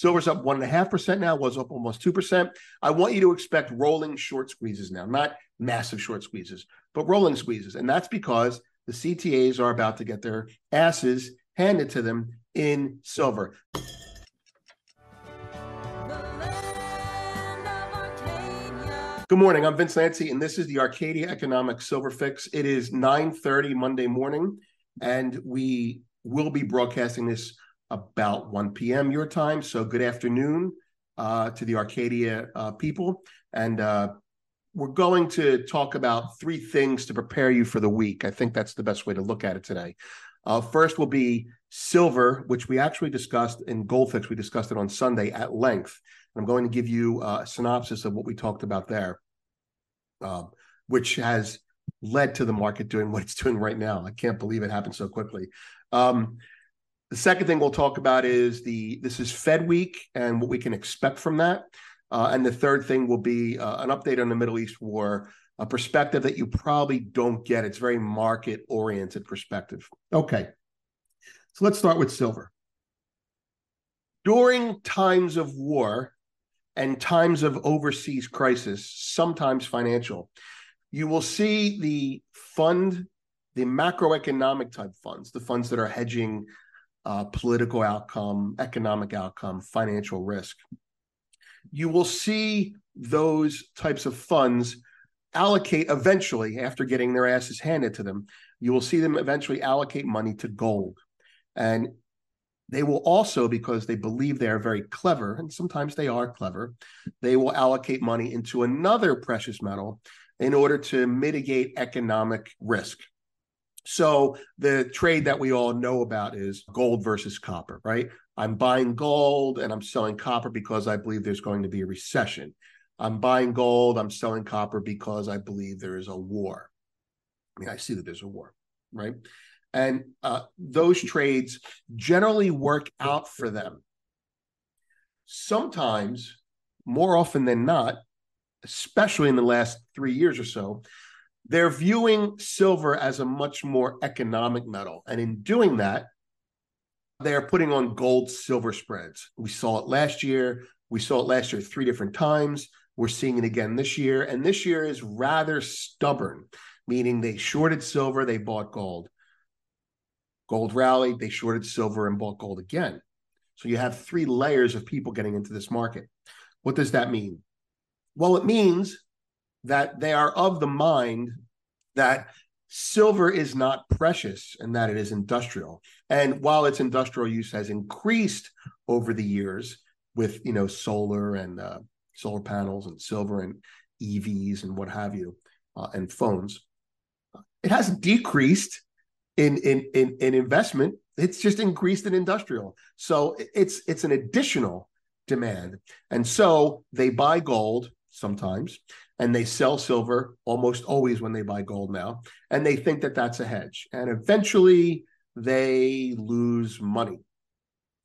Silver's up one and a half percent now, was up almost two percent. I want you to expect rolling short squeezes now, not massive short squeezes, but rolling squeezes. And that's because the CTAs are about to get their asses handed to them in silver. Good morning. I'm Vince Lanci, and this is the Arcadia Economic Silver Fix. It is 9:30 Monday morning, and we will be broadcasting this about 1 p.m. your time. So good afternoon uh, to the Arcadia uh, people, and uh, we're going to talk about three things to prepare you for the week. I think that's the best way to look at it today. Uh, first will be silver, which we actually discussed in Goldfix. We discussed it on Sunday at length. I'm going to give you a synopsis of what we talked about there, um, which has led to the market doing what it's doing right now. I can't believe it happened so quickly. Um, the second thing we'll talk about is the this is Fed week and what we can expect from that. Uh, and the third thing will be uh, an update on the Middle East war, a perspective that you probably don't get. It's very market oriented perspective. Okay, so let's start with silver. During times of war, and times of overseas crisis, sometimes financial, you will see the fund, the macroeconomic type funds, the funds that are hedging uh, political outcome, economic outcome, financial risk. You will see those types of funds allocate eventually, after getting their asses handed to them, you will see them eventually allocate money to gold. And they will also, because they believe they are very clever, and sometimes they are clever, they will allocate money into another precious metal in order to mitigate economic risk. So the trade that we all know about is gold versus copper, right? I'm buying gold and I'm selling copper because I believe there's going to be a recession. I'm buying gold, I'm selling copper because I believe there is a war. I mean, I see that there's a war, right? And uh, those trades generally work out for them. Sometimes, more often than not, especially in the last three years or so, they're viewing silver as a much more economic metal. And in doing that, they're putting on gold silver spreads. We saw it last year. We saw it last year three different times. We're seeing it again this year. And this year is rather stubborn, meaning they shorted silver, they bought gold. Gold rallied, they shorted silver and bought gold again. So you have three layers of people getting into this market. What does that mean? Well, it means that they are of the mind that silver is not precious and that it is industrial. And while its industrial use has increased over the years with you know solar and uh, solar panels and silver and EVs and what have you uh, and phones, it hasn't decreased in in in, in investment. It's just increased in industrial. So it's it's an additional demand. And so they buy gold sometimes and they sell silver almost always when they buy gold now and they think that that's a hedge and eventually they lose money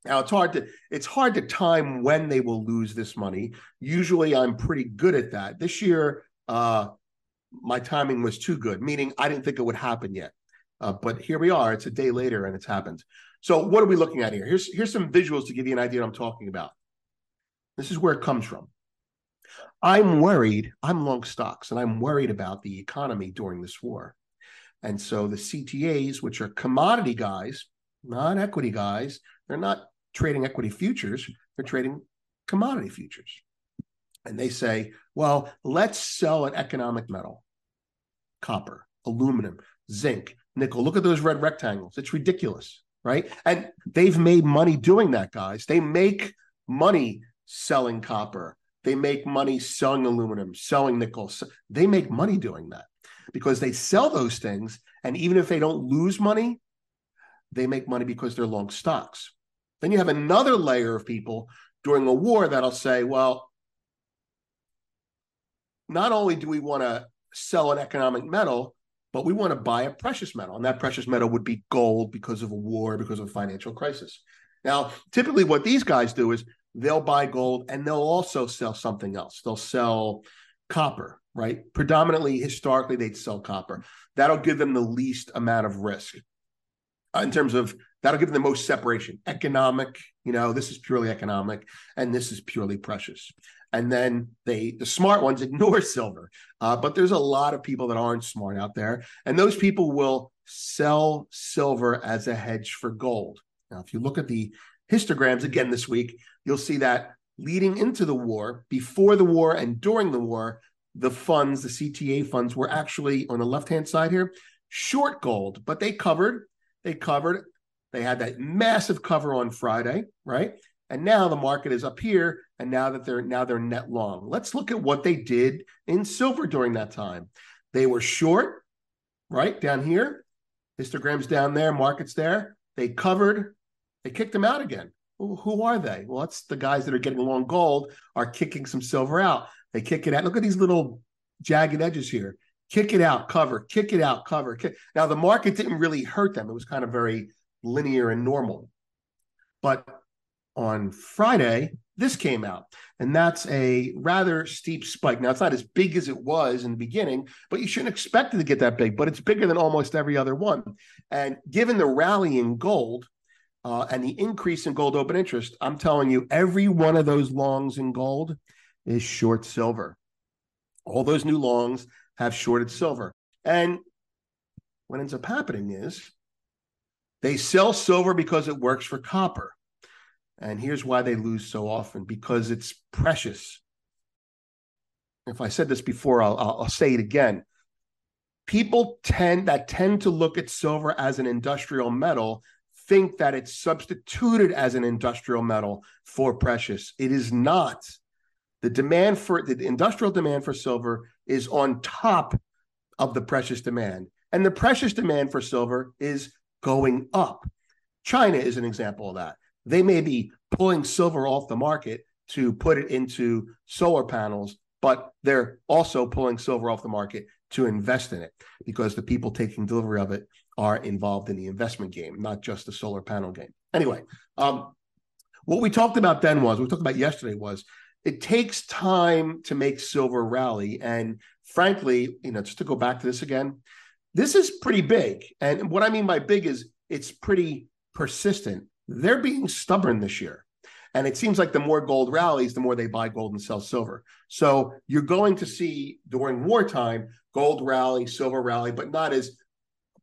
now it's hard to it's hard to time when they will lose this money usually i'm pretty good at that this year uh my timing was too good meaning i didn't think it would happen yet uh, but here we are. It's a day later and it's happened. So what are we looking at here? Here's here's some visuals to give you an idea what I'm talking about. This is where it comes from. I'm worried. I'm long stocks, and I'm worried about the economy during this war. And so the CTAs, which are commodity guys, not equity guys, they're not trading equity futures. They're trading commodity futures. And they say, well, let's sell an economic metal, copper, aluminum, zinc, nickel. Look at those red rectangles. It's ridiculous, right? And they've made money doing that, guys. They make money selling copper. They make money selling aluminum, selling nickel. They make money doing that because they sell those things. And even if they don't lose money, they make money because they're long stocks. Then you have another layer of people during a war that'll say, well, not only do we want to sell an economic metal, but we want to buy a precious metal, and that precious metal would be gold because of a war, because of a financial crisis. Now, typically, what these guys do is they'll buy gold and they'll also sell something else. They'll sell copper, right? Predominantly, historically, they'd sell copper. That'll give them the least amount of risk uh, in terms of That'll give them the most separation. Economic, you know, this is purely economic, and this is purely precious. And then they, the smart ones, ignore silver. Uh, but there's a lot of people that aren't smart out there, and those people will sell silver as a hedge for gold. Now, if you look at the histograms again this week, you'll see that leading into the war, before the war, and during the war, the funds, the CTA funds, were actually on the left hand side here, short gold, but they covered, they covered, they had that massive cover on Friday, right? And now the market is up here, and now that they're now they're net long. Let's look at what they did in silver during that time. They were short, right down here, histograms down there, markets there. They covered, they kicked them out again. Who are they? Well, it's the guys that are getting long gold are kicking some silver out. They kick it out. Look at these little jagged edges here. Kick it out, cover, kick it out, cover. Kick. Now the market didn't really hurt them. It was kind of very linear and normal. But on Friday, this came out, and that's a rather steep spike. Now, it's not as big as it was in the beginning, but you shouldn't expect it to get that big, but it's bigger than almost every other one. And given the rally in gold uh, and the increase in gold open interest, I'm telling you, every one of those longs in gold is short silver. All those new longs have shorted silver. And what ends up happening is they sell silver because it works for copper. And here's why they lose so often because it's precious. If I said this before, I'll, I'll say it again. People tend that tend to look at silver as an industrial metal think that it's substituted as an industrial metal for precious. It is not. The demand for the industrial demand for silver is on top of the precious demand. And the precious demand for silver is going up. China is an example of that. They may be pulling silver off the market to put it into solar panels, but they're also pulling silver off the market to invest in it because the people taking delivery of it are involved in the investment game, not just the solar panel game. Anyway, um, what we talked about then was, we talked about yesterday was, it takes time to make silver rally. And frankly, you know, just to go back to this again, this is pretty big. And what I mean by big is it's pretty persistent. They're being stubborn this year. And it seems like the more gold rallies, the more they buy gold and sell silver. So you're going to see during wartime gold rally, silver rally, but not as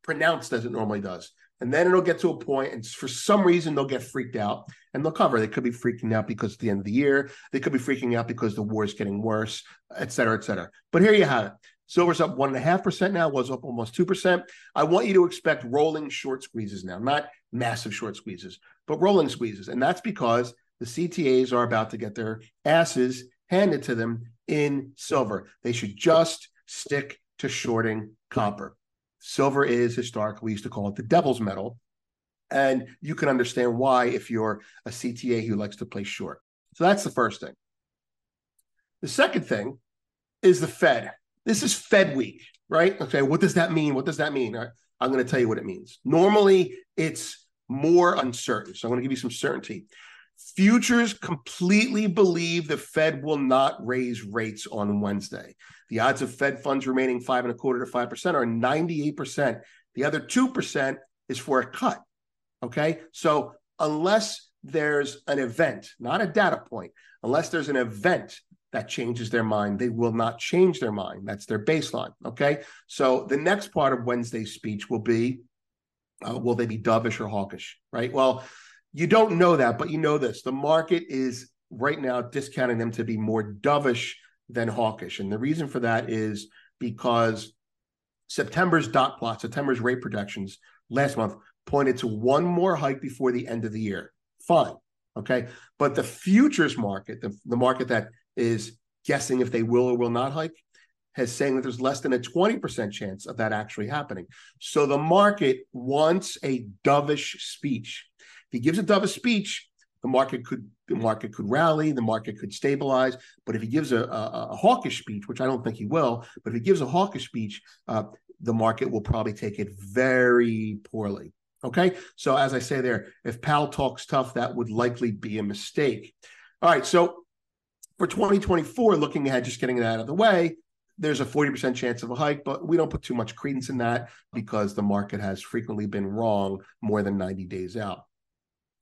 pronounced as it normally does. And then it'll get to a point, and for some reason they'll get freaked out and they'll cover. They could be freaking out because the end of the year. They could be freaking out because the war is getting worse, et cetera, et cetera. But here you have it. Silver's up one and a half percent now, was up almost two percent. I want you to expect rolling short squeezes now, not massive short squeezes, but rolling squeezes. And that's because the CTAs are about to get their asses handed to them in silver. They should just stick to shorting copper. Silver is historically, we used to call it the devil's metal. And you can understand why if you're a CTA who likes to play short. So that's the first thing. The second thing is the Fed. This is Fed week, right? Okay, what does that mean? What does that mean? I'm going to tell you what it means. Normally, it's more uncertain. So I'm going to give you some certainty. Futures completely believe the Fed will not raise rates on Wednesday. The odds of Fed funds remaining five and a quarter to five percent are 98%. The other 2% is for a cut. Okay. So unless there's an event, not a data point, unless there's an event that changes their mind, they will not change their mind. That's their baseline. Okay. So the next part of Wednesday's speech will be uh, will they be dovish or hawkish? Right. Well, you don't know that, but you know this. The market is right now discounting them to be more dovish than hawkish. And the reason for that is because September's dot plot, September's rate projections last month pointed to one more hike before the end of the year. Fine. Okay. But the futures market, the, the market that is guessing if they will or will not hike, has saying that there's less than a 20% chance of that actually happening. So the market wants a dovish speech. He gives a dovish speech, the market could the market could rally, the market could stabilize. But if he gives a, a, a hawkish speech, which I don't think he will, but if he gives a hawkish speech, uh, the market will probably take it very poorly. Okay, so as I say there, if Powell talks tough, that would likely be a mistake. All right, so for 2024, looking ahead, just getting it out of the way, there's a 40% chance of a hike, but we don't put too much credence in that because the market has frequently been wrong more than 90 days out.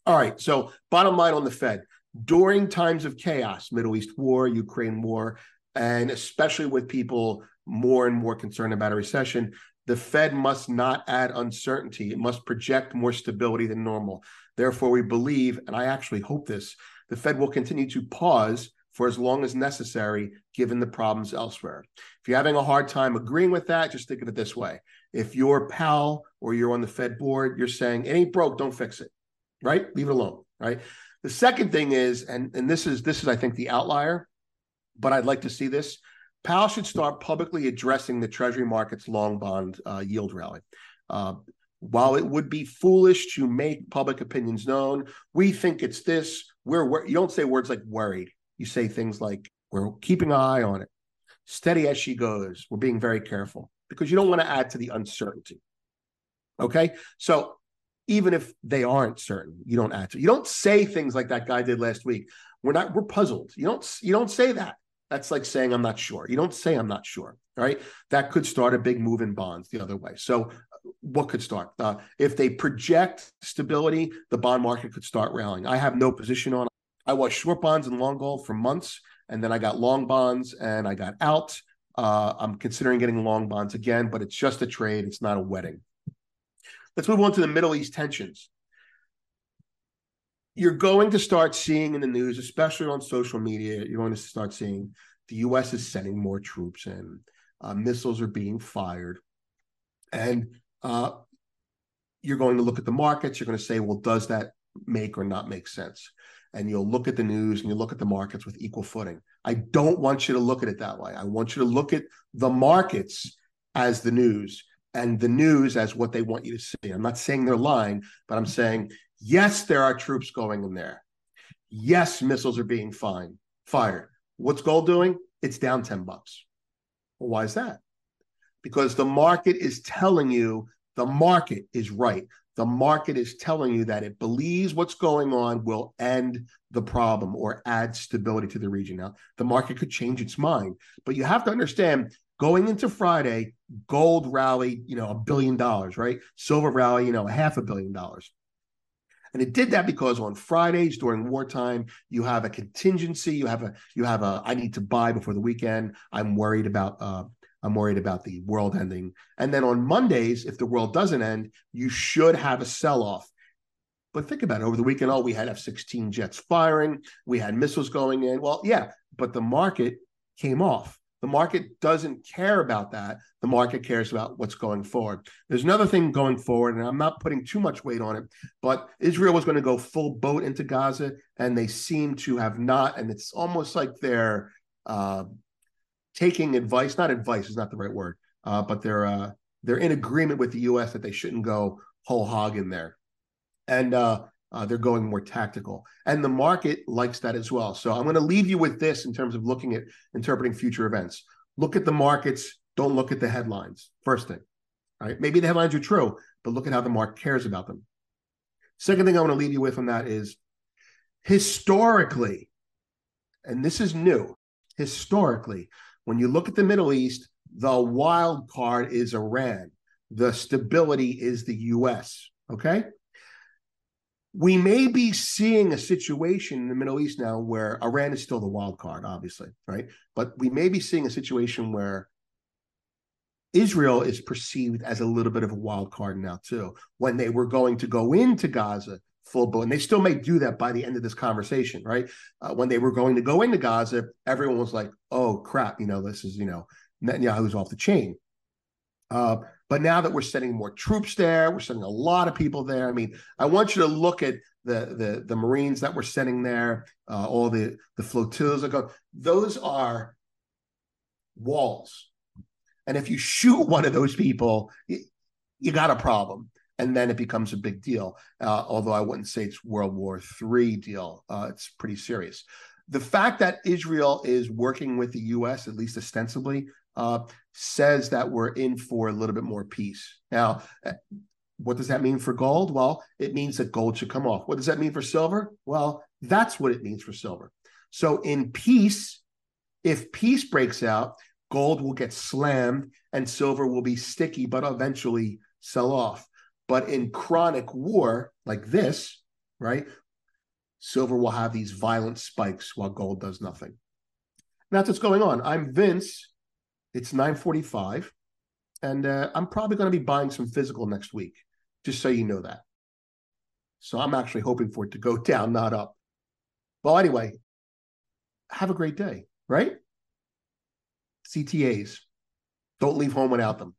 All right. So, bottom line on the Fed during times of chaos, Middle East war, Ukraine war, and especially with people more and more concerned about a recession, the Fed must not add uncertainty. It must project more stability than normal. Therefore, we believe, and I actually hope this, the Fed will continue to pause for as long as necessary, given the problems elsewhere. If you're having a hard time agreeing with that, just think of it this way. If you're Powell or you're on the Fed board, you're saying it ain't broke, don't fix it. Right? Leave it alone. Right. The second thing is, and, and this is this is, I think, the outlier, but I'd like to see this. Powell should start publicly addressing the Treasury market's long bond uh, yield rally. Uh, while it would be foolish to make public opinions known, we think it's this. We're, you don't say words like worried. You say things like we're keeping an eye on it, steady as she goes. We're being very careful because you don't want to add to the uncertainty. Okay, so even if they aren't certain, you don't to. You don't say things like that guy did last week. We're not. We're puzzled. You don't. You don't say that. That's like saying I'm not sure. You don't say I'm not sure. Right. That could start a big move in bonds the other way. So what could start? Uh, if they project stability, the bond market could start rallying. I have no position on. I was short bonds and long gold for months, and then I got long bonds and I got out. Uh, I'm considering getting long bonds again, but it's just a trade. It's not a wedding. Let's move on to the Middle East tensions. You're going to start seeing in the news, especially on social media, you're going to start seeing the U.S. is sending more troops in. Uh, missiles are being fired. And uh, you're going to look at the markets. You're going to say, well, does that make or not make sense? And you'll look at the news and you look at the markets with equal footing. I don't want you to look at it that way. I want you to look at the markets as the news and the news as what they want you to see. I'm not saying they're lying, but I'm saying, yes, there are troops going in there. Yes, missiles are being fine, fired. What's gold doing? It's down 10 bucks. Well, why is that? because the market is telling you the market is right. The market is telling you that it believes what's going on will end the problem or add stability to the region. Now, the market could change its mind, but you have to understand going into Friday, gold rallied, you know, a billion dollars, right? Silver rally, you know, a half a billion dollars. And it did that because on Fridays during wartime, you have a contingency. You have a you have a I need to buy before the weekend. I'm worried about uh, I'm worried about the world ending. And then on Mondays, if the world doesn't end, you should have a sell off. But think about it over the weekend, oh, we had F 16 jets firing, we had missiles going in. Well, yeah, but the market came off. The market doesn't care about that. The market cares about what's going forward. There's another thing going forward, and I'm not putting too much weight on it, but Israel was going to go full boat into Gaza, and they seem to have not. And it's almost like they're uh, taking advice, not advice is not the right word, uh, but they're uh, they're in agreement with the U.S. that they shouldn't go whole hog in there, and uh, they're going more tactical. And the market likes that as well. So I'm going to leave you with this in terms of looking at interpreting future events. Look at the markets. Don't look at the headlines. First thing, right? Maybe the headlines are true, but look at how the market cares about them. Second thing I want to leave you with on that is historically, and this is new. Historically, when you look at the Middle East, the wild card is Iran. The stability is the US. Okay. We may be seeing a situation in the Middle East now where Iran is still the wild card, obviously, right? But we may be seeing a situation where Israel is perceived as a little bit of a wild card now, too. When they were going to go into Gaza, full blown. And they still may do that by the end of this conversation, right? Uh, when they were going to go into Gaza, everyone was like, "Oh crap, you know, this is you know Netanyahu's off the chain." Uh, but now that we're sending more troops there, we're sending a lot of people there. I mean, I want you to look at the the, the Marines that we're sending there, uh, all the the flotillas that go. Those are walls, and if you shoot one of those people, you, you got a problem and then it becomes a big deal. Uh, although I wouldn't say it's World War III deal, uh, it's pretty serious. The fact that Israel is working with the U.S. at least ostensibly uh, says that we're in for a little bit more peace. Now, uh, what does that mean for gold? Well, it means that gold should come off. What does that mean for silver? Well, that's what it means for silver. So, in peace, if peace breaks out, gold will get slammed and silver will be sticky, but eventually sell off. But in chronic war like this, right, silver will have these violent spikes while gold does nothing. And that's what's going on. I'm Vince. It's 945. And uh, I'm probably going to be buying some physical next week, just so you know that. So I'm actually hoping for it to go down, not up. Well, anyway, have a great day, right? CTAs. Don't leave home without them.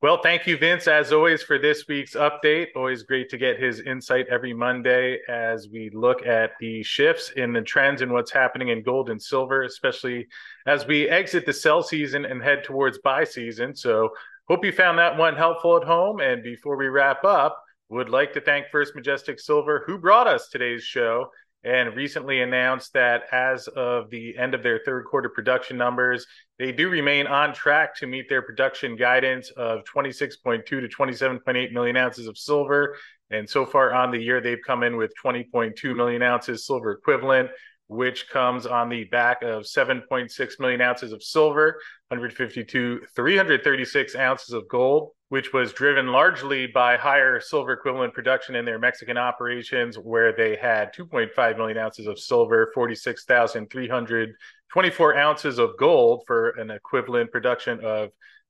Well, thank you, Vince, as always, for this week's update. Always great to get his insight every Monday as we look at the shifts in the trends and what's happening in gold and silver, especially as we exit the sell season and head towards buy season. So, hope you found that one helpful at home. And before we wrap up, would like to thank First Majestic Silver, who brought us today's show and recently announced that as of the end of their third quarter production numbers, they do remain on track to meet their production guidance of 26.2 to 27.8 million ounces of silver. And so far on the year, they've come in with 20.2 million ounces silver equivalent, which comes on the back of 7.6 million ounces of silver, 152, 336 ounces of gold, which was driven largely by higher silver equivalent production in their Mexican operations, where they had 2.5 million ounces of silver, 46,324 ounces of gold for an equivalent production of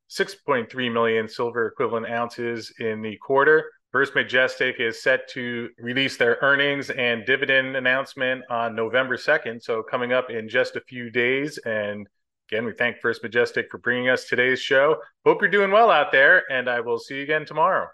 6.3 million silver equivalent ounces in the quarter. First Majestic is set to release their earnings and dividend announcement on November 2nd. So, coming up in just a few days. And again, we thank First Majestic for bringing us today's show. Hope you're doing well out there, and I will see you again tomorrow.